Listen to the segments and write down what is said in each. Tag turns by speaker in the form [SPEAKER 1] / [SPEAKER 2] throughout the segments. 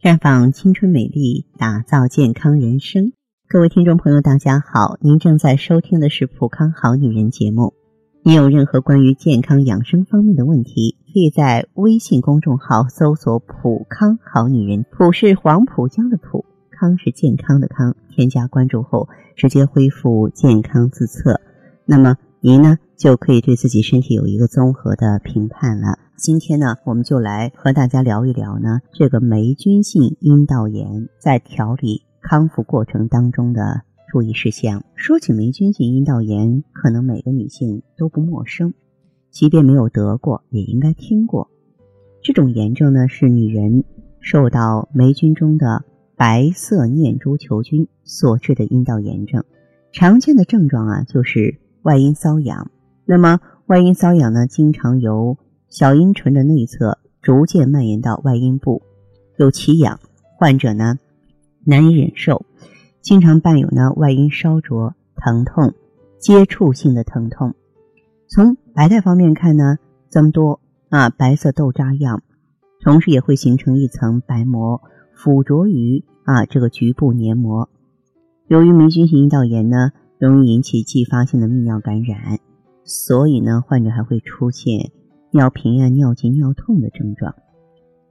[SPEAKER 1] 绽放青春美丽，打造健康人生。各位听众朋友，大家好，您正在收听的是《普康好女人》节目。你有任何关于健康养生方面的问题，可以在微信公众号搜索“普康好女人”，普是黄浦江的浦，康是健康的康。添加关注后，直接恢复健康自测。那么您呢，就可以对自己身体有一个综合的评判了。今天呢，我们就来和大家聊一聊呢，这个霉菌性阴道炎在调理康复过程当中的注意事项。说起霉菌性阴道炎，可能每个女性都不陌生，即便没有得过，也应该听过。这种炎症呢，是女人受到霉菌中的白色念珠球菌所致的阴道炎症。常见的症状啊，就是外阴瘙痒。那么外阴瘙痒呢，经常由小阴唇的内侧逐渐蔓延到外阴部，有奇痒，患者呢难以忍受，经常伴有呢外阴烧灼、疼痛、接触性的疼痛。从白带方面看呢，增多啊白色豆渣样，同时也会形成一层白膜附着于啊这个局部黏膜。由于霉菌性阴道炎呢，容易引起继发性的泌尿感染，所以呢患者还会出现。尿频啊、尿急、尿痛的症状，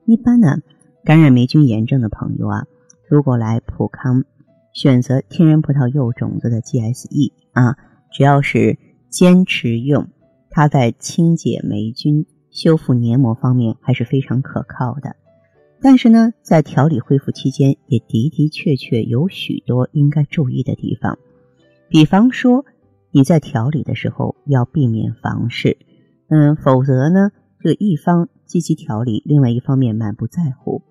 [SPEAKER 1] 一般呢，感染霉菌炎症的朋友啊，如果来普康选择天然葡萄柚种子的 GSE 啊，只要是坚持用，它在清洁霉菌、修复黏膜方面还是非常可靠的。但是呢，在调理恢复期间，也的的确确有许多应该注意的地方，比方说你在调理的时候要避免房事。嗯，否则呢，这一方积极调理，另外一方面满不在乎，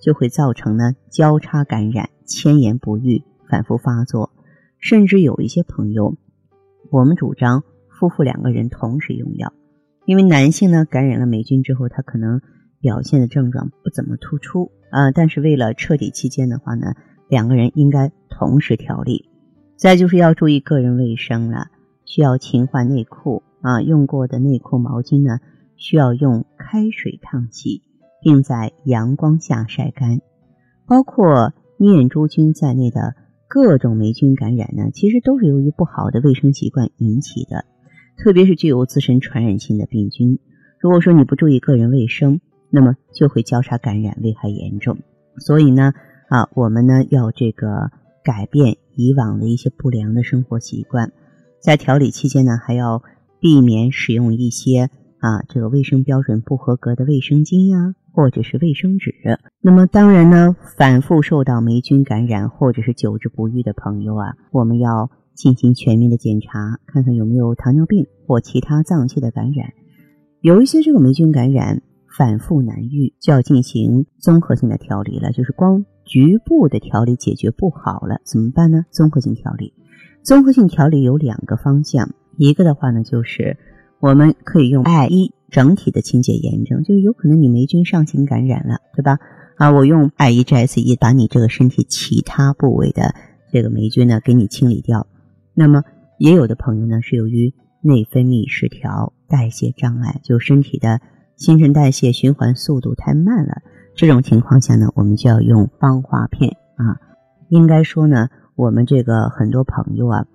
[SPEAKER 1] 就会造成呢交叉感染、迁延不愈、反复发作，甚至有一些朋友，我们主张夫妇两个人同时用药，因为男性呢感染了霉菌之后，他可能表现的症状不怎么突出啊，但是为了彻底期间的话呢，两个人应该同时调理。再就是要注意个人卫生了，需要勤换内裤。啊，用过的内裤、毛巾呢，需要用开水烫洗，并在阳光下晒干。包括念珠菌在内的各种霉菌感染呢，其实都是由于不好的卫生习惯引起的。特别是具有自身传染性的病菌，如果说你不注意个人卫生，那么就会交叉感染，危害严重。所以呢，啊，我们呢要这个改变以往的一些不良的生活习惯，在调理期间呢，还要。避免使用一些啊这个卫生标准不合格的卫生巾呀，或者是卫生纸。那么当然呢，反复受到霉菌感染或者是久治不愈的朋友啊，我们要进行全面的检查，看看有没有糖尿病或其他脏器的感染。有一些这个霉菌感染反复难愈，就要进行综合性的调理了。就是光局部的调理解决不好了，怎么办呢？综合性调理，综合性调理有两个方向。一个的话呢，就是我们可以用艾依整体的清洁炎症，就是有可能你霉菌上行感染了，对吧？啊，我用艾依 GSE 把你这个身体其他部位的这个霉菌呢给你清理掉。那么也有的朋友呢是由于内分泌失调、代谢障碍，就身体的新陈代谢循环速度太慢了，这种情况下呢，我们就要用芳华片啊。应该说呢，我们这个很多朋友啊。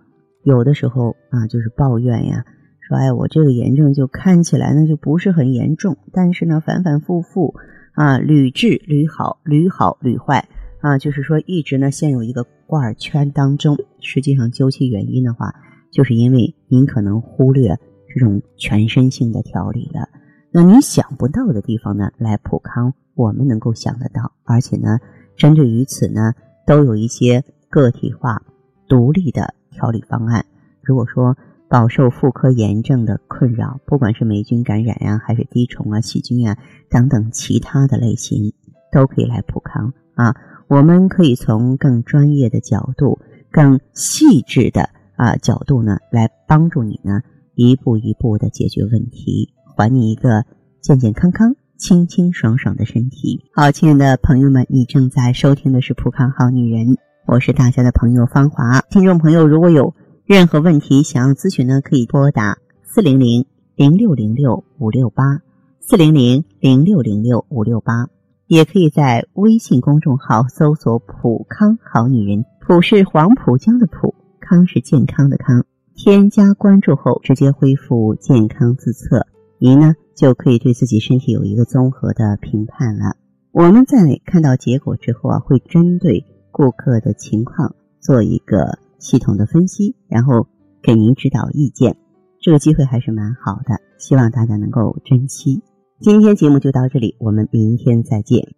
[SPEAKER 1] 有的时候啊，就是抱怨呀，说哎，我这个炎症就看起来呢就不是很严重，但是呢反反复复啊，屡治屡好，屡好屡坏啊，就是说一直呢陷入一个怪圈当中。实际上究其原因的话，就是因为您可能忽略这种全身性的调理了。那你想不到的地方呢，来普康我们能够想得到，而且呢，针对于此呢，都有一些个体化、独立的。调理方案，如果说饱受妇科炎症的困扰，不管是霉菌感染呀，还是滴虫啊、细菌呀等等其他的类型，都可以来普康啊。我们可以从更专业的角度、更细致的啊角度呢，来帮助你呢，一步一步的解决问题，还你一个健健康康、清清爽爽的身体。好，亲爱的朋友们，你正在收听的是普康好女人。我是大家的朋友芳华，听众朋友如果有任何问题想要咨询呢，可以拨打四零零零六零六五六八四零零零六零六五六八。也可以在微信公众号搜索“普康好女人”，普是黄浦江的浦，康是健康的康。添加关注后，直接恢复健康自测，您呢就可以对自己身体有一个综合的评判了。我们在看到结果之后啊，会针对顾客的情况做一个系统的分析，然后给您指导意见。这个机会还是蛮好的，希望大家能够珍惜。今天节目就到这里，我们明天再见。